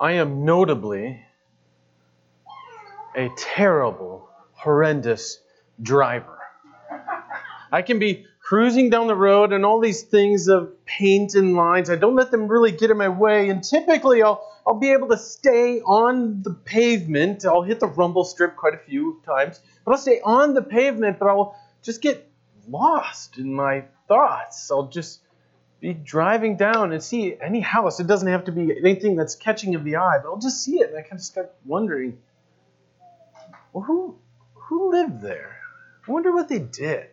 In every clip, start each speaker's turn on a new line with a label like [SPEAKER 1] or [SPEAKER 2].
[SPEAKER 1] I am notably a terrible, horrendous driver. I can be cruising down the road and all these things of paint and lines. I don't let them really get in my way, and typically I'll I'll be able to stay on the pavement. I'll hit the rumble strip quite a few times, but I'll stay on the pavement, but I'll just get lost in my thoughts. I'll just be driving down and see any house. It doesn't have to be anything that's catching of the eye, but I'll just see it and I kind of start wondering, well, who who lived there? I wonder what they did.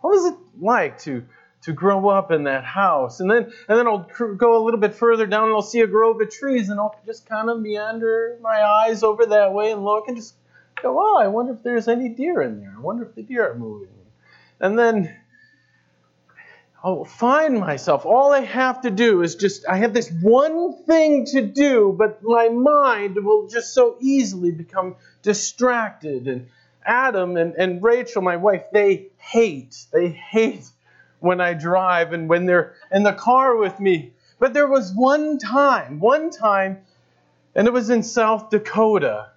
[SPEAKER 1] What was it like to to grow up in that house? And then and then I'll go a little bit further down and I'll see a grove of trees and I'll just kind of meander my eyes over that way and look and just go, oh, I wonder if there's any deer in there. I wonder if the deer are moving. And then I'll find myself. All I have to do is just, I have this one thing to do, but my mind will just so easily become distracted. And Adam and, and Rachel, my wife, they hate. They hate when I drive and when they're in the car with me. But there was one time, one time, and it was in South Dakota.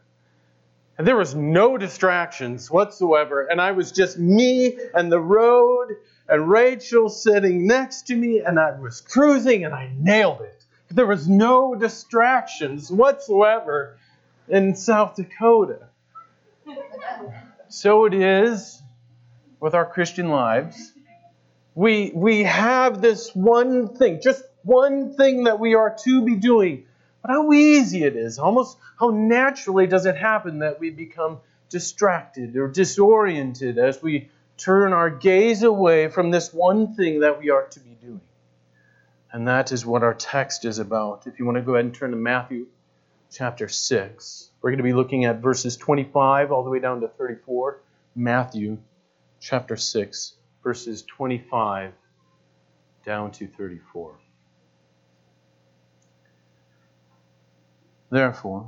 [SPEAKER 1] And there was no distractions whatsoever. And I was just me and the road and Rachel sitting next to me. And I was cruising and I nailed it. There was no distractions whatsoever in South Dakota. So it is with our Christian lives. We, we have this one thing, just one thing that we are to be doing but how easy it is, almost how naturally does it happen that we become distracted or disoriented as we turn our gaze away from this one thing that we are to be doing. And that is what our text is about. If you want to go ahead and turn to Matthew chapter 6, we're going to be looking at verses 25 all the way down to 34. Matthew chapter 6, verses 25 down to 34. Therefore,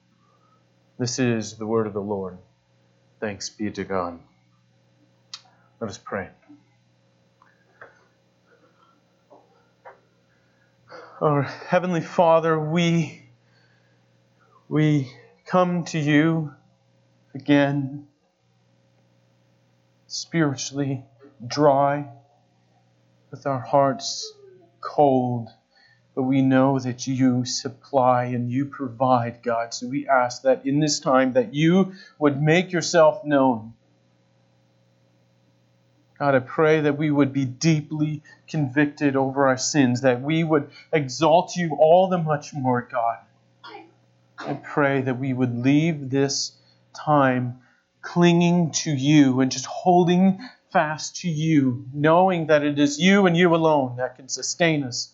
[SPEAKER 1] This is the word of the Lord. Thanks be to God. Let us pray. Our Heavenly Father, we, we come to you again, spiritually dry, with our hearts cold but we know that you supply and you provide, God. So we ask that in this time that you would make yourself known. God, I pray that we would be deeply convicted over our sins, that we would exalt you all the much more, God. I pray that we would leave this time clinging to you and just holding fast to you, knowing that it is you and you alone that can sustain us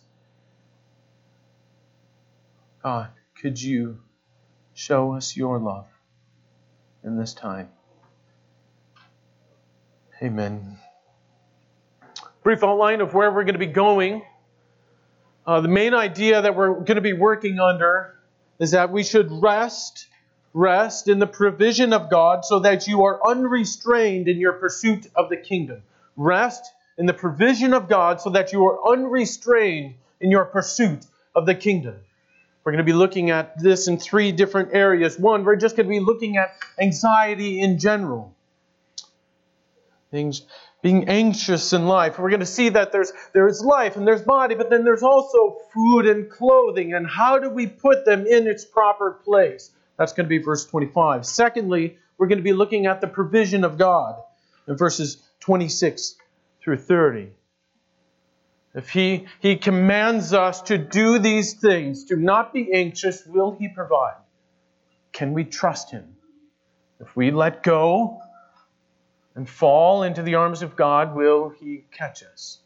[SPEAKER 1] God, could you show us your love in this time? Amen. Brief outline of where we're going to be going. Uh, the main idea that we're going to be working under is that we should rest rest in the provision of God so that you are unrestrained in your pursuit of the kingdom. Rest in the provision of God so that you are unrestrained in your pursuit of the kingdom. We're going to be looking at this in three different areas. One, we're just going to be looking at anxiety in general. Things being anxious in life. We're going to see that there's there's life and there's body, but then there's also food and clothing and how do we put them in its proper place? That's going to be verse 25. Secondly, we're going to be looking at the provision of God in verses 26 through 30. If he, he commands us to do these things, to not be anxious, will He provide? Can we trust Him? If we let go and fall into the arms of God, will He catch us?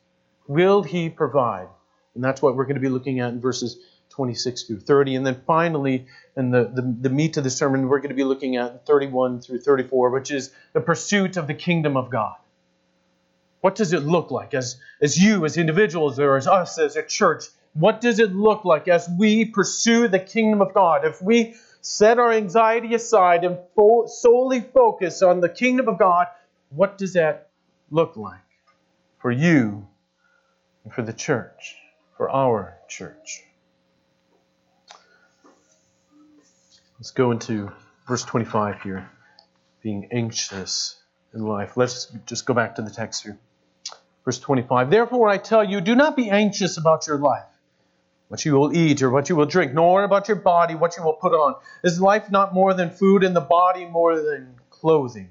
[SPEAKER 1] Will He provide? And that's what we're going to be looking at in verses 26 through 30. And then finally, in the, the, the meat of the sermon, we're going to be looking at 31 through 34, which is the pursuit of the kingdom of God. What does it look like as, as you, as individuals, or as us as a church? What does it look like as we pursue the kingdom of God? If we set our anxiety aside and fo- solely focus on the kingdom of God, what does that look like for you and for the church, for our church? Let's go into verse 25 here. Being anxious in life. Let's just go back to the text here. Verse 25 Therefore I tell you, do not be anxious about your life, what you will eat or what you will drink, nor about your body, what you will put on. Is life not more than food, and the body more than clothing?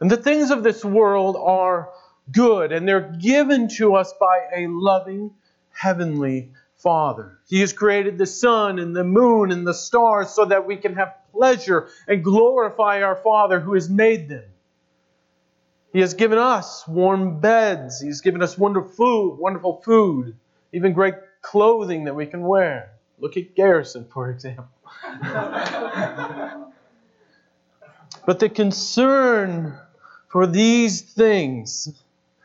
[SPEAKER 1] And the things of this world are good, and they're given to us by a loving heavenly Father. He has created the sun and the moon and the stars so that we can have pleasure and glorify our Father who has made them. He has given us warm beds. He's given us wonderful food, wonderful food, even great clothing that we can wear. Look at Garrison, for example. but the concern for these things,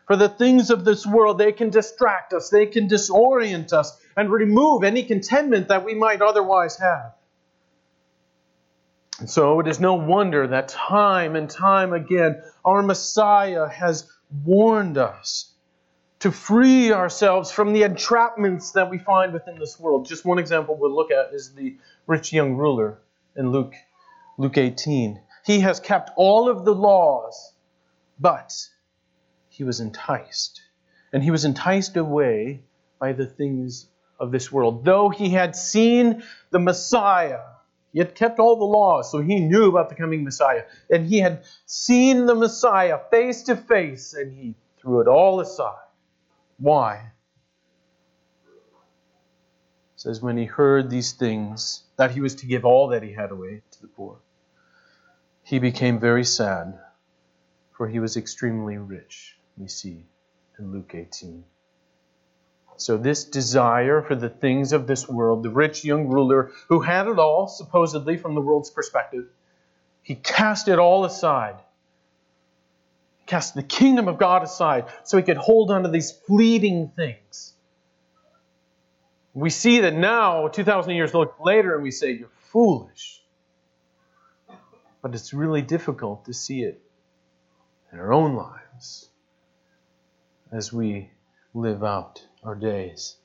[SPEAKER 1] for the things of this world, they can distract us, they can disorient us, and remove any contentment that we might otherwise have. So it is no wonder that time and time again our Messiah has warned us to free ourselves from the entrapments that we find within this world. Just one example we'll look at is the rich young ruler in Luke, Luke 18. He has kept all of the laws, but he was enticed. And he was enticed away by the things of this world. Though he had seen the Messiah, had kept all the laws, so he knew about the coming Messiah. And he had seen the Messiah face to face, and he threw it all aside. Why? It says, when he heard these things, that he was to give all that he had away to the poor, he became very sad, for he was extremely rich, we see in Luke 18. So, this desire for the things of this world, the rich young ruler who had it all, supposedly from the world's perspective, he cast it all aside. Cast the kingdom of God aside so he could hold on to these fleeting things. We see that now, 2,000 years later, and we say, You're foolish. But it's really difficult to see it in our own lives as we live out our days.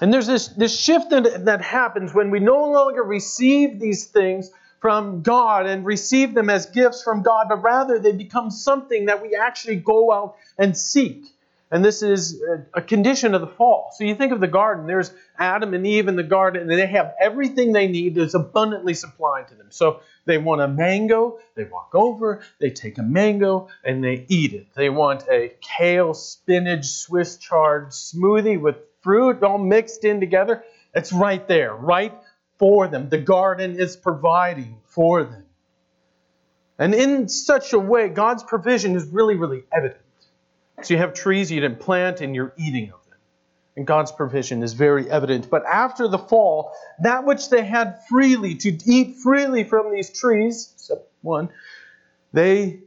[SPEAKER 1] And there's this, this shift that, that happens when we no longer receive these things from God and receive them as gifts from God, but rather they become something that we actually go out and seek. And this is a condition of the fall. So you think of the garden, there's Adam and Eve in the garden, and they have everything they need that's abundantly supplied to them. So they want a mango, they walk over, they take a mango, and they eat it. They want a kale, spinach, Swiss chard smoothie with fruit all mixed in together. It's right there, right for them. The garden is providing for them. And in such a way, God's provision is really, really evident. So you have trees you didn't plant and you're eating of them. And God's provision is very evident. But after the fall, that which they had freely, to eat freely from these trees, except one, they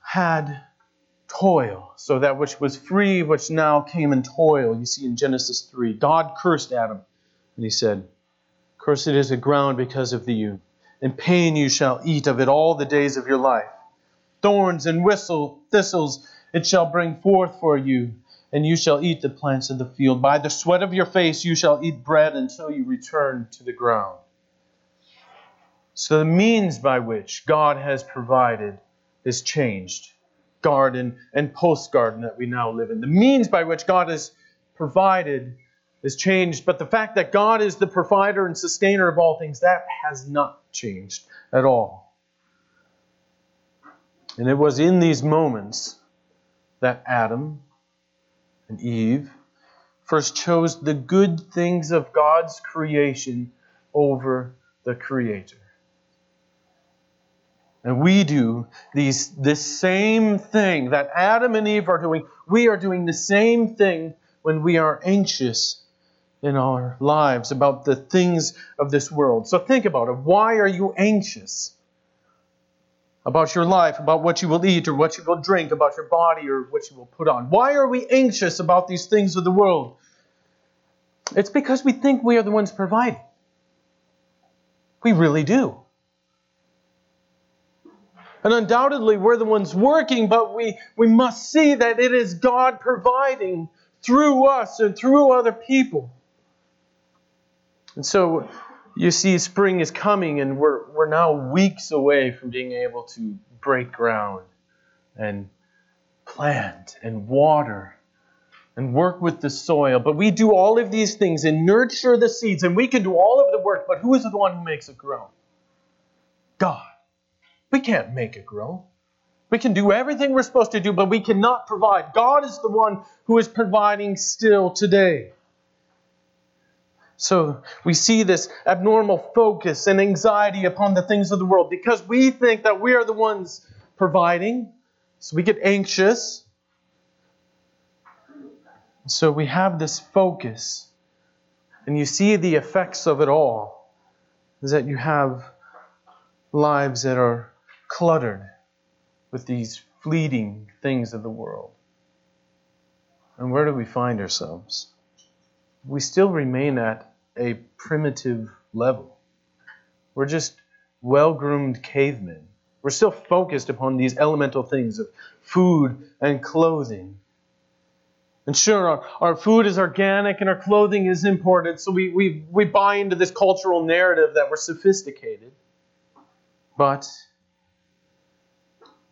[SPEAKER 1] had toil. So that which was free, which now came in toil. You see in Genesis 3, God cursed Adam. And he said, Cursed is the ground because of the you. In pain you shall eat of it all the days of your life. Thorns and whistle, thistles it shall bring forth for you, and you shall eat the plants of the field. By the sweat of your face you shall eat bread until you return to the ground. So the means by which God has provided is changed. Garden and post garden that we now live in. The means by which God has provided is changed, but the fact that God is the provider and sustainer of all things, that has not changed at all. And it was in these moments that Adam and Eve first chose the good things of God's creation over the Creator. And we do these, this same thing that Adam and Eve are doing. We are doing the same thing when we are anxious in our lives about the things of this world. So think about it. Why are you anxious about your life, about what you will eat or what you will drink, about your body or what you will put on? Why are we anxious about these things of the world? It's because we think we are the ones providing. We really do. And undoubtedly, we're the ones working, but we, we must see that it is God providing through us and through other people. And so you see, spring is coming, and we're, we're now weeks away from being able to break ground and plant and water and work with the soil. But we do all of these things and nurture the seeds, and we can do all of the work, but who is the one who makes it grow? God. We can't make it grow. We can do everything we're supposed to do, but we cannot provide. God is the one who is providing still today. So we see this abnormal focus and anxiety upon the things of the world because we think that we are the ones providing. So we get anxious. So we have this focus. And you see the effects of it all is that you have lives that are cluttered with these fleeting things of the world. And where do we find ourselves? We still remain at a primitive level. We're just well groomed cavemen. We're still focused upon these elemental things of food and clothing. And sure, our, our food is organic and our clothing is imported, so we, we, we buy into this cultural narrative that we're sophisticated. But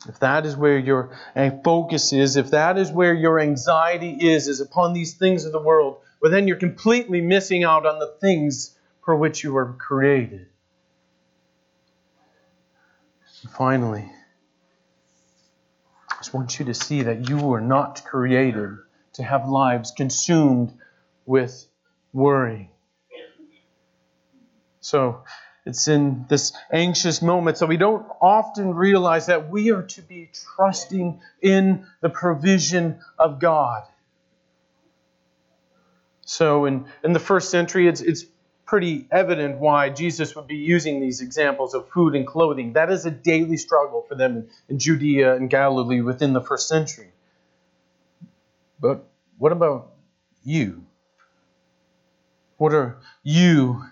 [SPEAKER 1] if that is where your eh, focus is, if that is where your anxiety is, is upon these things of the world, well, then you're completely missing out on the things for which you were created. And finally, I just want you to see that you were not created to have lives consumed with worry. So, it's in this anxious moment. So we don't often realize that we are to be trusting in the provision of God. So in, in the first century, it's, it's pretty evident why Jesus would be using these examples of food and clothing. That is a daily struggle for them in, in Judea and Galilee within the first century. But what about you? What are you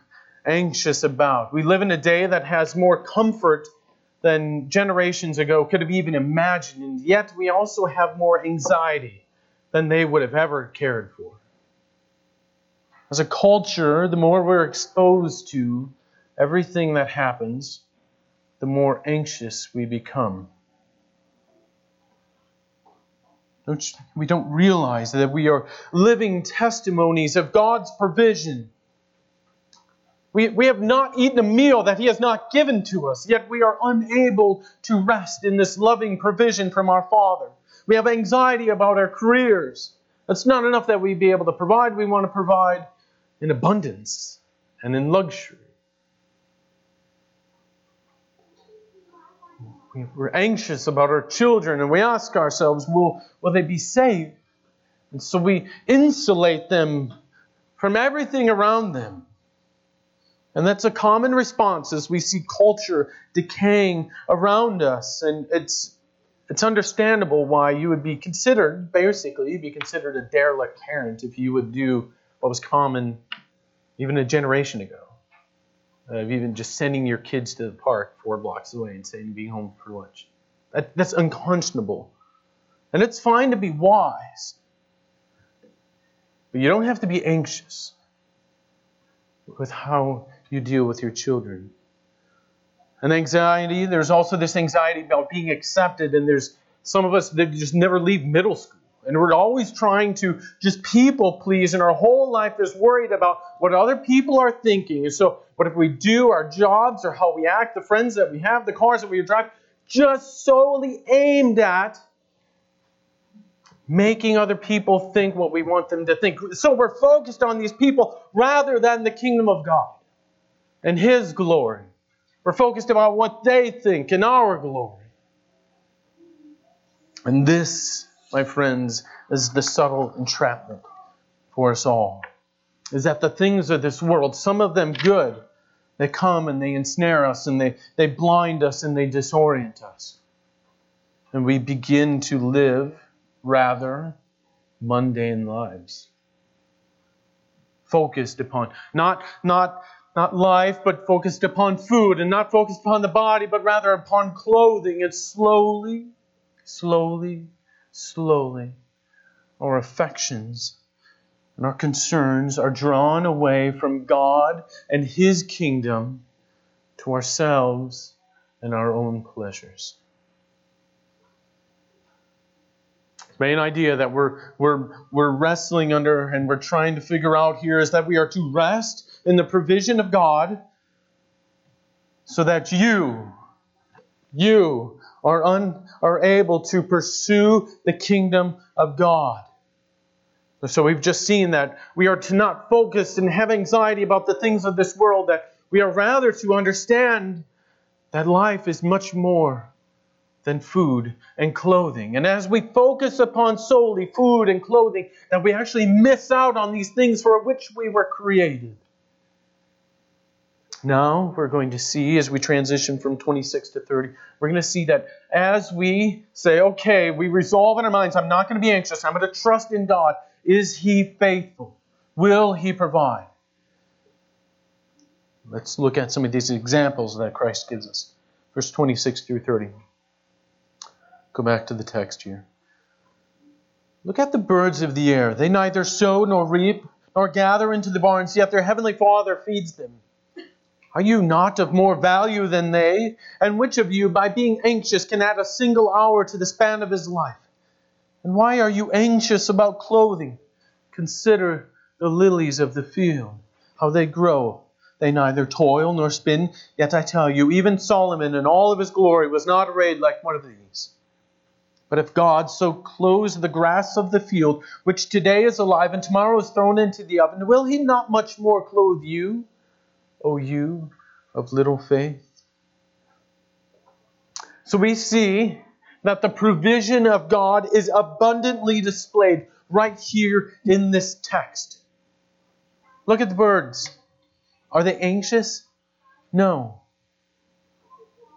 [SPEAKER 1] anxious about? We live in a day that has more comfort than generations ago could have even imagined, and yet we also have more anxiety than they would have ever cared for. As a culture, the more we're exposed to everything that happens, the more anxious we become. We don't realize that we are living testimonies of God's provision. We, we have not eaten a meal that He has not given to us, yet we are unable to rest in this loving provision from our Father. We have anxiety about our careers. It's not enough that we be able to provide, we want to provide in abundance and in luxury. We're anxious about our children and we ask ourselves, will, will they be saved? And so we insulate them from everything around them. And that's a common response as we see culture decaying around us. And it's, it's understandable why you would be considered, basically, you'd be considered a derelict parent if you would do what was common even a generation ago. of even just sending your kids to the park four blocks away and saying, be home for lunch. That, that's unconscionable. And it's fine to be wise, but you don't have to be anxious with how you deal with your children. And anxiety, there's also this anxiety about being accepted, and there's some of us that just never leave middle school. And we're always trying to just people please, and our whole life is worried about what other people are thinking. And so, what if we do our jobs or how we act, the friends that we have, the cars that we drive, just solely aimed at making other people think what we want them to think. So we're focused on these people rather than the kingdom of God and His glory. We're focused about what they think and our glory. And this, my friends, is the subtle entrapment for us all. Is that the things of this world, some of them good, they come and they ensnare us and they, they blind us and they disorient us. And we begin to live rather mundane lives. Focused upon, not, not, not life, but focused upon food, and not focused upon the body, but rather upon clothing. And slowly, slowly, slowly, our affections and our concerns are drawn away from God and His kingdom to ourselves and our own pleasures. main idea that we're, we're, we're wrestling under and we're trying to figure out here is that we are to rest in the provision of God so that you, you are, un, are able to pursue the kingdom of God. So we've just seen that we are to not focus and have anxiety about the things of this world, that we are rather to understand that life is much more than food and clothing. And as we focus upon solely food and clothing, that we actually miss out on these things for which we were created. Now, we're going to see as we transition from 26 to 30, we're going to see that as we say, okay, we resolve in our minds, I'm not going to be anxious, I'm going to trust in God. Is He faithful? Will He provide? Let's look at some of these examples that Christ gives us. Verse 26 through 30. Go back to the text here. Look at the birds of the air. They neither sow nor reap nor gather into the barns, yet their heavenly Father feeds them. Are you not of more value than they? And which of you, by being anxious, can add a single hour to the span of his life? And why are you anxious about clothing? Consider the lilies of the field, how they grow. They neither toil nor spin, yet I tell you, even Solomon in all of his glory was not arrayed like one of these. But if God so clothes the grass of the field, which today is alive and tomorrow is thrown into the oven, will he not much more clothe you, O you of little faith? So we see that the provision of God is abundantly displayed right here in this text. Look at the birds. Are they anxious? No.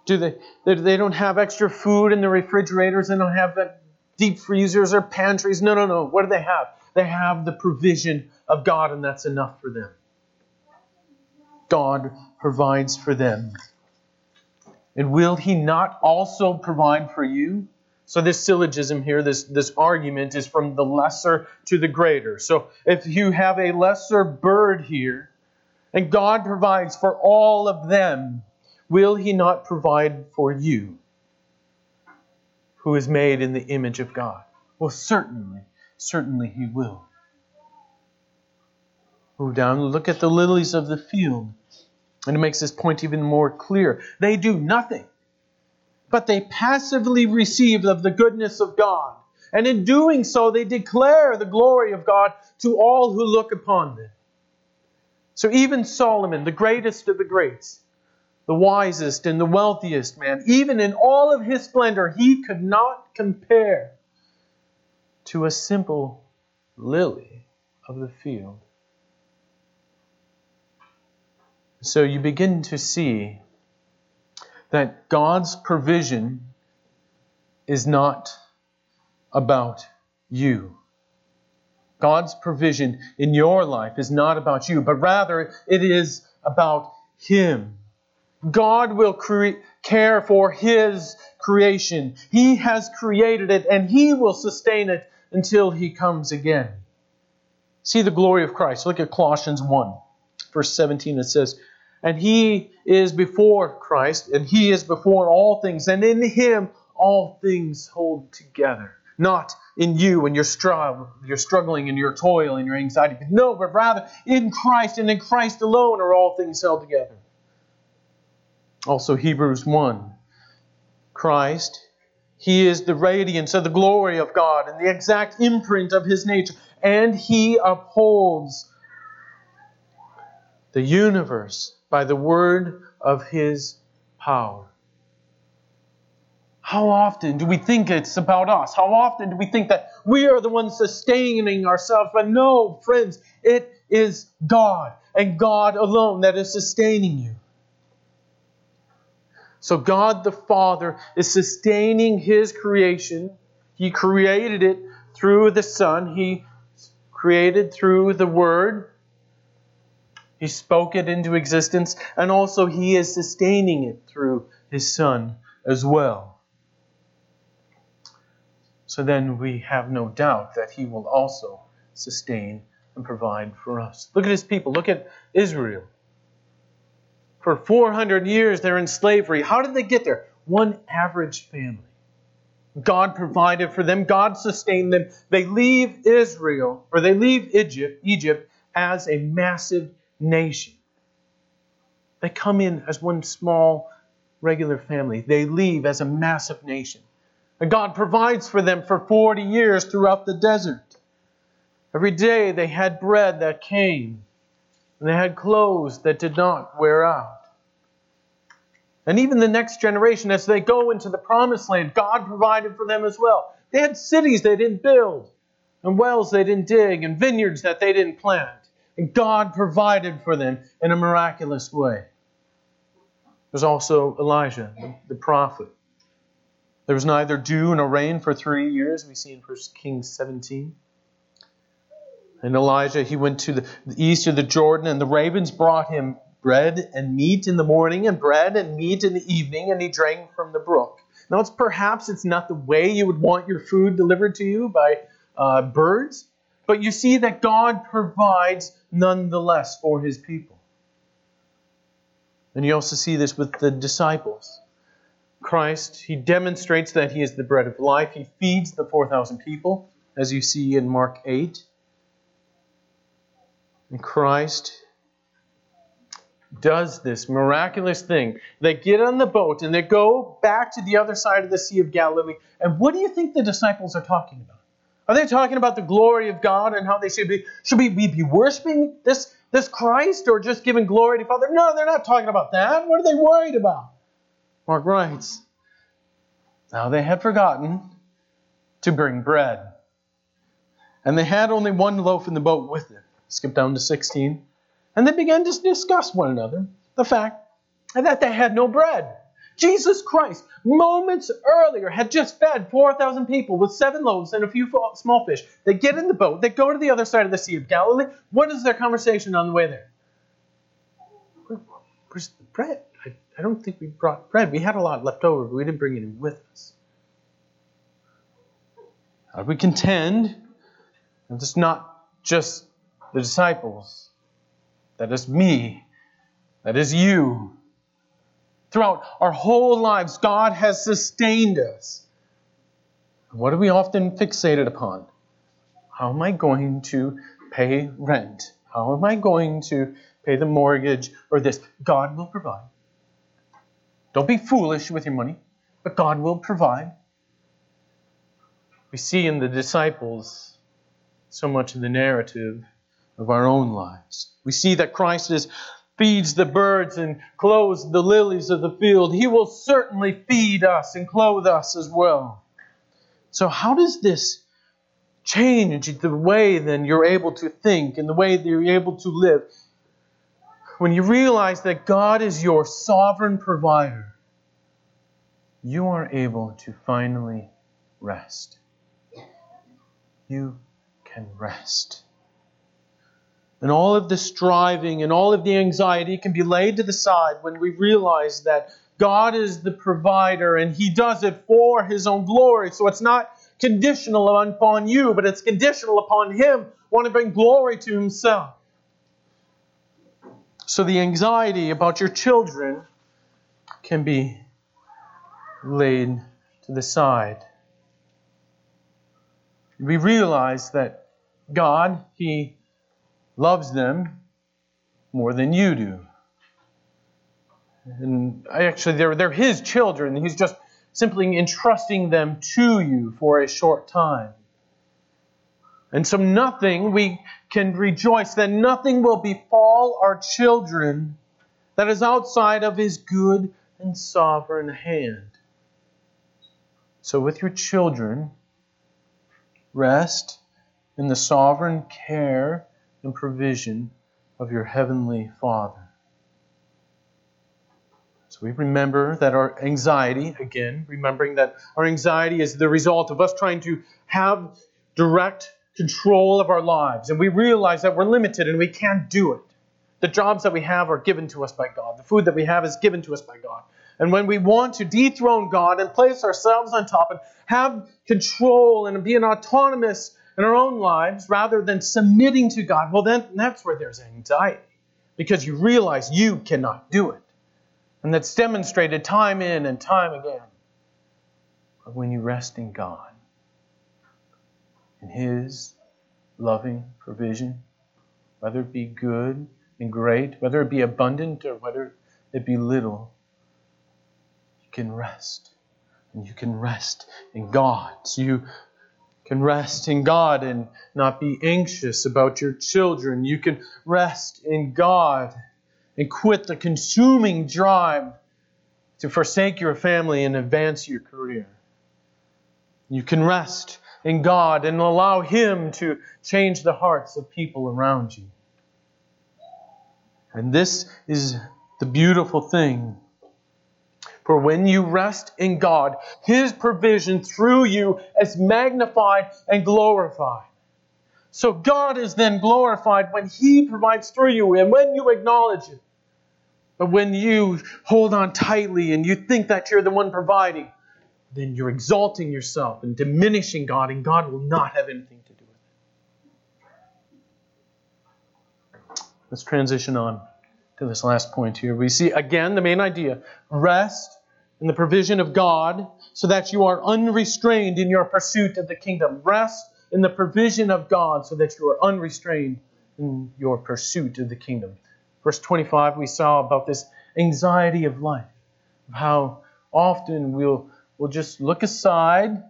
[SPEAKER 1] Do they, they don't have extra food in the refrigerators. They don't have the deep freezers or pantries. No, no, no. What do they have? They have the provision of God, and that's enough for them. God provides for them. And will He not also provide for you? So, this syllogism here, this, this argument, is from the lesser to the greater. So, if you have a lesser bird here, and God provides for all of them, will he not provide for you, who is made in the image of God? Well, certainly, certainly he will. Move down, look at the lilies of the field. And it makes this point even more clear. They do nothing, but they passively receive of the goodness of God. And in doing so, they declare the glory of God to all who look upon them. So even Solomon, the greatest of the greats, the wisest and the wealthiest man, even in all of his splendor, he could not compare to a simple lily of the field. So you begin to see that God's provision is not about you. God's provision in your life is not about you, but rather it is about Him. God will cre- care for His creation. He has created it and He will sustain it until He comes again. See the glory of Christ. Look at Colossians 1, verse 17. It says, And He is before Christ, and He is before all things, and in Him all things hold together. Not in you and your struggle, your struggling and your toil and your anxiety. No, but rather in Christ and in Christ alone are all things held together. Also, Hebrews 1. Christ, He is the radiance of the glory of God and the exact imprint of His nature, and He upholds the universe by the word of His power. How often do we think it's about us? How often do we think that we are the ones sustaining ourselves? But no, friends, it is God and God alone that is sustaining you. So God the Father is sustaining His creation. He created it through the Son, He created through the Word. He spoke it into existence, and also He is sustaining it through His Son as well. So then we have no doubt that He will also sustain and provide for us. Look at His people. Look at Israel. For 400 years they're in slavery. How did they get there? One average family. God provided for them, God sustained them. They leave Israel, or they leave Egypt, Egypt as a massive nation. They come in as one small, regular family. They leave as a massive nation. And God provides for them for 40 years throughout the desert. Every day they had bread that came, and they had clothes that did not wear out. And even the next generation, as they go into the promised land, God provided for them as well. They had cities they didn't build, and wells they didn't dig, and vineyards that they didn't plant. And God provided for them in a miraculous way. There's also Elijah, the, the prophet. There was neither dew nor rain for three years, we see in 1 Kings 17. And Elijah, he went to the, east of the Jordan, and the ravens brought him bread and meat in the morning, and bread and meat in the evening, and he drank from the brook. Now, it's perhaps it's not the way you would want your food delivered to you by uh, birds, but you see that God provides nonetheless for his people. And you also see this with the disciples. Christ, he demonstrates that he is the bread of life. He feeds the 4,000 people, as you see in Mark 8. And Christ does this miraculous thing. They get on the boat and they go back to the other side of the Sea of Galilee. And what do you think the disciples are talking about? Are they talking about the glory of God and how they should be? Should we be worshiping this, this Christ or just giving glory to Father? No, they're not talking about that. What are they worried about? Mark writes, Now they had forgotten to bring bread. And they had only one loaf in the boat with them. Skip down to 16. And they began to discuss one another the fact that they had no bread. Jesus Christ, moments earlier, had just fed 4,000 people with seven loaves and a few small fish. They get in the boat, they go to the other side of the Sea of Galilee. What is their conversation on the way there? Where's the bread? I don't think we brought bread. We had a lot left over, but we didn't bring any with us. How do we contend? And it's not just the disciples. That is me. That is you. Throughout our whole lives, God has sustained us. What are we often fixated upon? How am I going to pay rent? How am I going to pay the mortgage or this? God will provide. Don't be foolish with your money, but God will provide. We see in the disciples so much of the narrative of our own lives. We see that Christ is, feeds the birds and clothes the lilies of the field. He will certainly feed us and clothe us as well. So, how does this change the way then you're able to think and the way that you're able to live? when you realize that God is your sovereign provider, you are able to finally rest. You can rest. And all of the striving and all of the anxiety can be laid to the side when we realize that God is the provider and He does it for His own glory. So it's not conditional upon you, but it's conditional upon Him wanting to bring glory to Himself. So the anxiety about your children can be laid to the side. We realize that God, He loves them more than you do. And actually, they're, they're His children. He's just simply entrusting them to you for a short time. And so, nothing, we can rejoice that nothing will befall our children that is outside of His good and sovereign hand. So, with your children, rest in the sovereign care and provision of your heavenly Father. So we remember that our anxiety, again, remembering that our anxiety is the result of us trying to have direct control of our lives. And we realize that we're limited and we can't do it. The jobs that we have are given to us by God, the food that we have is given to us by God. And when we want to dethrone God and place ourselves on top and have control and be an autonomous in our own lives rather than submitting to God, well, then that's where there's anxiety because you realize you cannot do it. And that's demonstrated time in and time again. But when you rest in God, in His loving provision, whether it be good and great, whether it be abundant or whether it be little, you can rest. And you can rest in God. So you can rest in God and not be anxious about your children. You can rest in God and quit the consuming drive to forsake your family and advance your career. You can rest in God and allow Him to change the hearts of people around you. And this is the beautiful thing. For when you rest in God, His provision through you is magnified and glorified. So God is then glorified when He provides through you and when you acknowledge it. But when you hold on tightly and you think that you're the one providing, then you're exalting yourself and diminishing God, and God will not have anything to do with it. Let's transition on to this last point here. We see again the main idea rest in the provision of God so that you are unrestrained in your pursuit of the kingdom. Rest in the provision of God so that you are unrestrained in your pursuit of the kingdom. Verse 25, we saw about this anxiety of life, of how often we'll, we'll just look aside,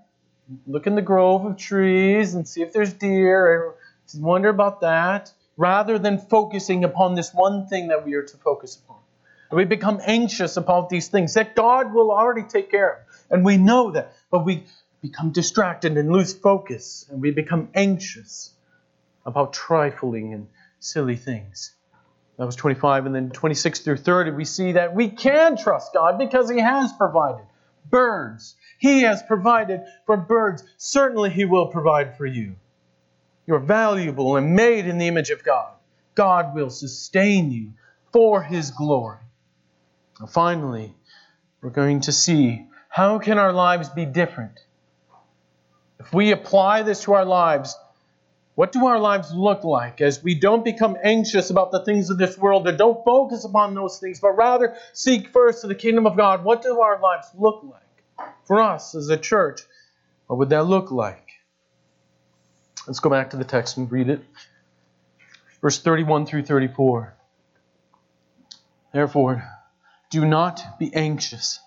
[SPEAKER 1] look in the grove of trees and see if there's deer, and wonder about that, rather than focusing upon this one thing that we are to focus upon. We become anxious about these things that God will already take care of. And we know that, but we become distracted and lose focus, and we become anxious about trifling and silly things. That was 25. And then 26 through 30, we see that we can trust God because He has provided birds. He has provided for birds. Certainly, He will provide for you. You're valuable and made in the image of God. God will sustain you for His glory. And finally, we're going to see how can our lives be different if we apply this to our lives, what do our lives look like as we don't become anxious about the things of this world and don't focus upon those things, but rather seek first the kingdom of God? What do our lives look like for us as a church? What would that look like? Let's go back to the text and read it. Verse 31 through 34. Therefore, do not be anxious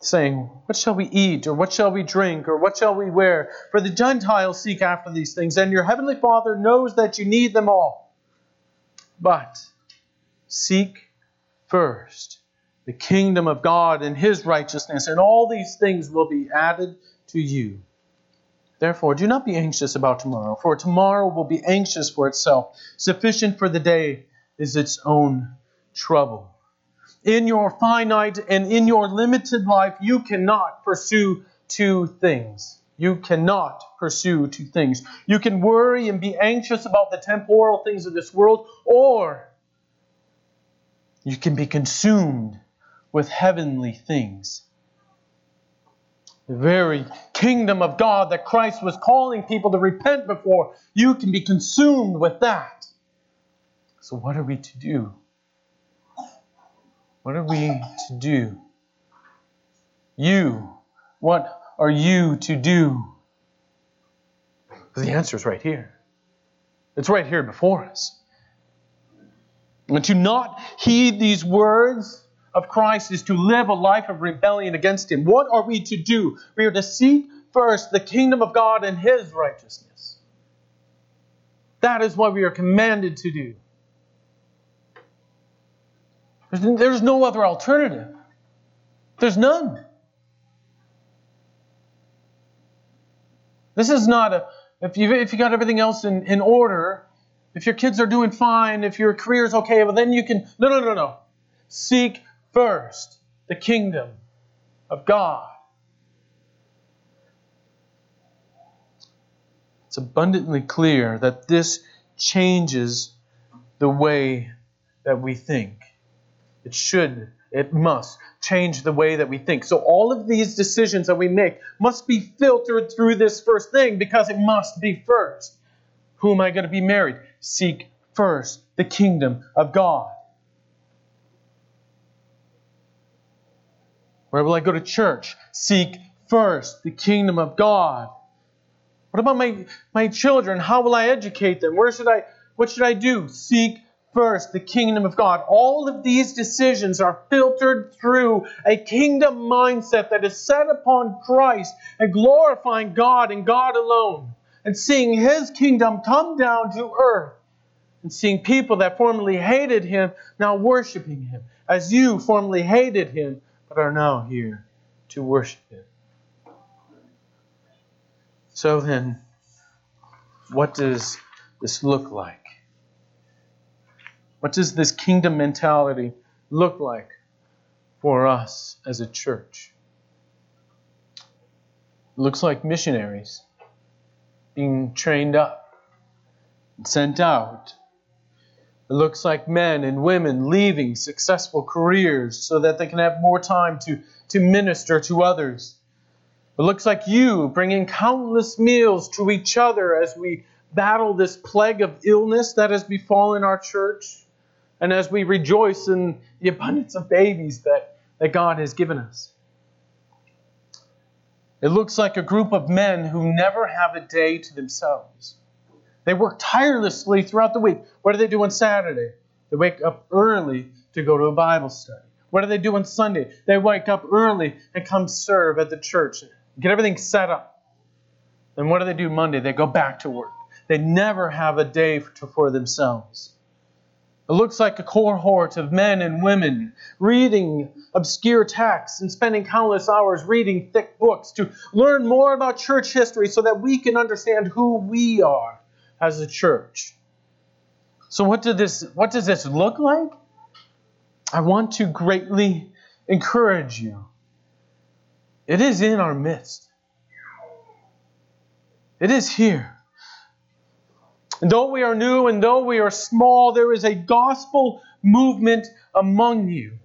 [SPEAKER 1] saying, What shall we eat, or what shall we drink, or what shall we wear? For the Gentiles seek after these things, and your heavenly Father knows that you need them all. But seek first the kingdom of God and his righteousness, and all these things will be added to you. Therefore, do not be anxious about tomorrow, for tomorrow will be anxious for itself. Sufficient for the day is its own trouble in your finite and in your limited life, you cannot pursue two things. You cannot pursue two things. You can worry and be anxious about the temporal things of this world, or you can be consumed with heavenly things. The very kingdom of God that Christ was calling people to repent before, you can be consumed with that. So, what are we to do? What are we to do? You, what are you to do? The answer is right here. It's right here before us. And to not heed these words of Christ is to live a life of rebellion against Him. What are we to do? We are to seek first the kingdom of God and His righteousness. That is what we are commanded to do. There's no other alternative. There's none. This is not a, if you if you got everything else in, in order, if your kids are doing fine, if your career is okay, well then you can, no, no, no, no. Seek first the kingdom of God. It's abundantly clear that this changes the way that we think. It should, it must change the way that we think. So all of these decisions that we make must be filtered through this first thing because it must be first. Who am I going to be married? Seek first the kingdom of God. Where will I go to church? Seek first the kingdom of God. What about my, my children? How will I educate them? Where should I what should I do? Seek first the kingdom of God. All of these decisions are filtered through a kingdom mindset that is set upon Christ and glorifying God and God alone, and seeing His kingdom come down to earth, and seeing people that formerly hated Him now worshiping Him, as you formerly hated Him but are now here to worship Him. So then, what does this look like? What does this kingdom mentality look like for us as a church? It looks like missionaries being trained up and sent out. It looks like men and women leaving successful careers so that they can have more time to, to minister to others. It looks like you bringing countless meals to each other as we battle this plague of illness that has befallen our church and as we rejoice in the abundance of babies that, that God has given us. It looks like a group of men who never have a day to themselves. They work tirelessly throughout the week. What do they do on Saturday? They wake up early to go to a Bible study. What do they do on Sunday? They wake up early and come serve at the church, get everything set up. And what do they do Monday? They go back to work. They never have a day for themselves. It looks like a cohort of men and women reading obscure texts and spending countless hours reading thick books to learn more about church history so that we can understand who we are as a church. So what, did this, what does this look like? I want to greatly encourage you. It is in our midst. It is here. And though we are new and though we are small, there is a gospel movement among you.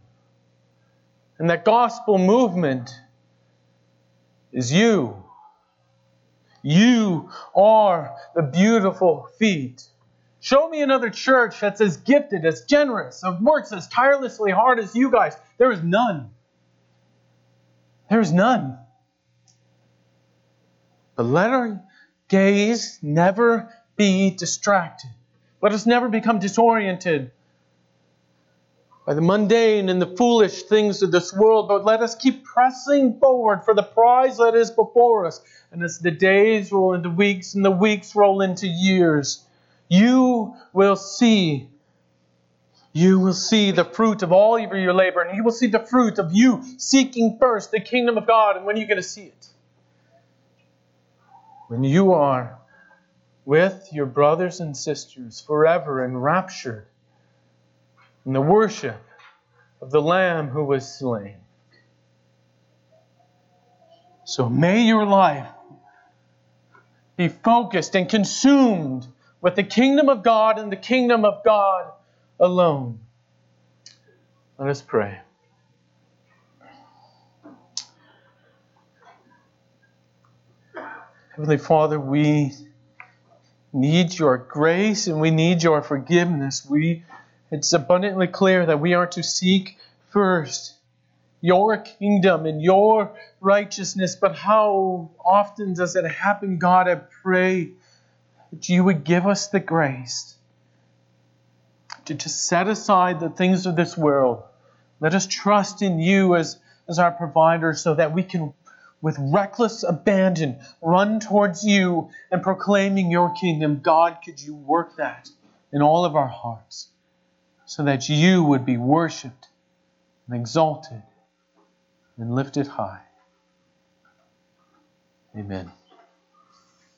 [SPEAKER 1] And that gospel movement is you. You are the beautiful feet. Show me another church that's as gifted, as generous, and works as tirelessly hard as you guys. There is none. There is none. But let our gaze never be distracted. Let us never become disoriented by the mundane and the foolish things of this world, but let us keep pressing forward for the prize that is before us. And as the days roll into weeks and the weeks roll into years, you will see. You will see the fruit of all of your labor, and you will see the fruit of you seeking first the kingdom of God. And when are you going to see it? When you are with your brothers and sisters forever enraptured in the worship of the Lamb who was slain. So may your life be focused and consumed with the kingdom of God and the kingdom of God alone. Let us pray. Heavenly Father, we need your grace and we need your forgiveness. We it's abundantly clear that we are to seek first your kingdom and your righteousness, but how often does it happen, God? I pray that you would give us the grace to just set aside the things of this world. Let us trust in you as, as our provider so that we can, with reckless abandon, run towards you and proclaiming your kingdom. God, could you work that in all of our hearts? So that you would be worshiped and exalted and lifted high. Amen.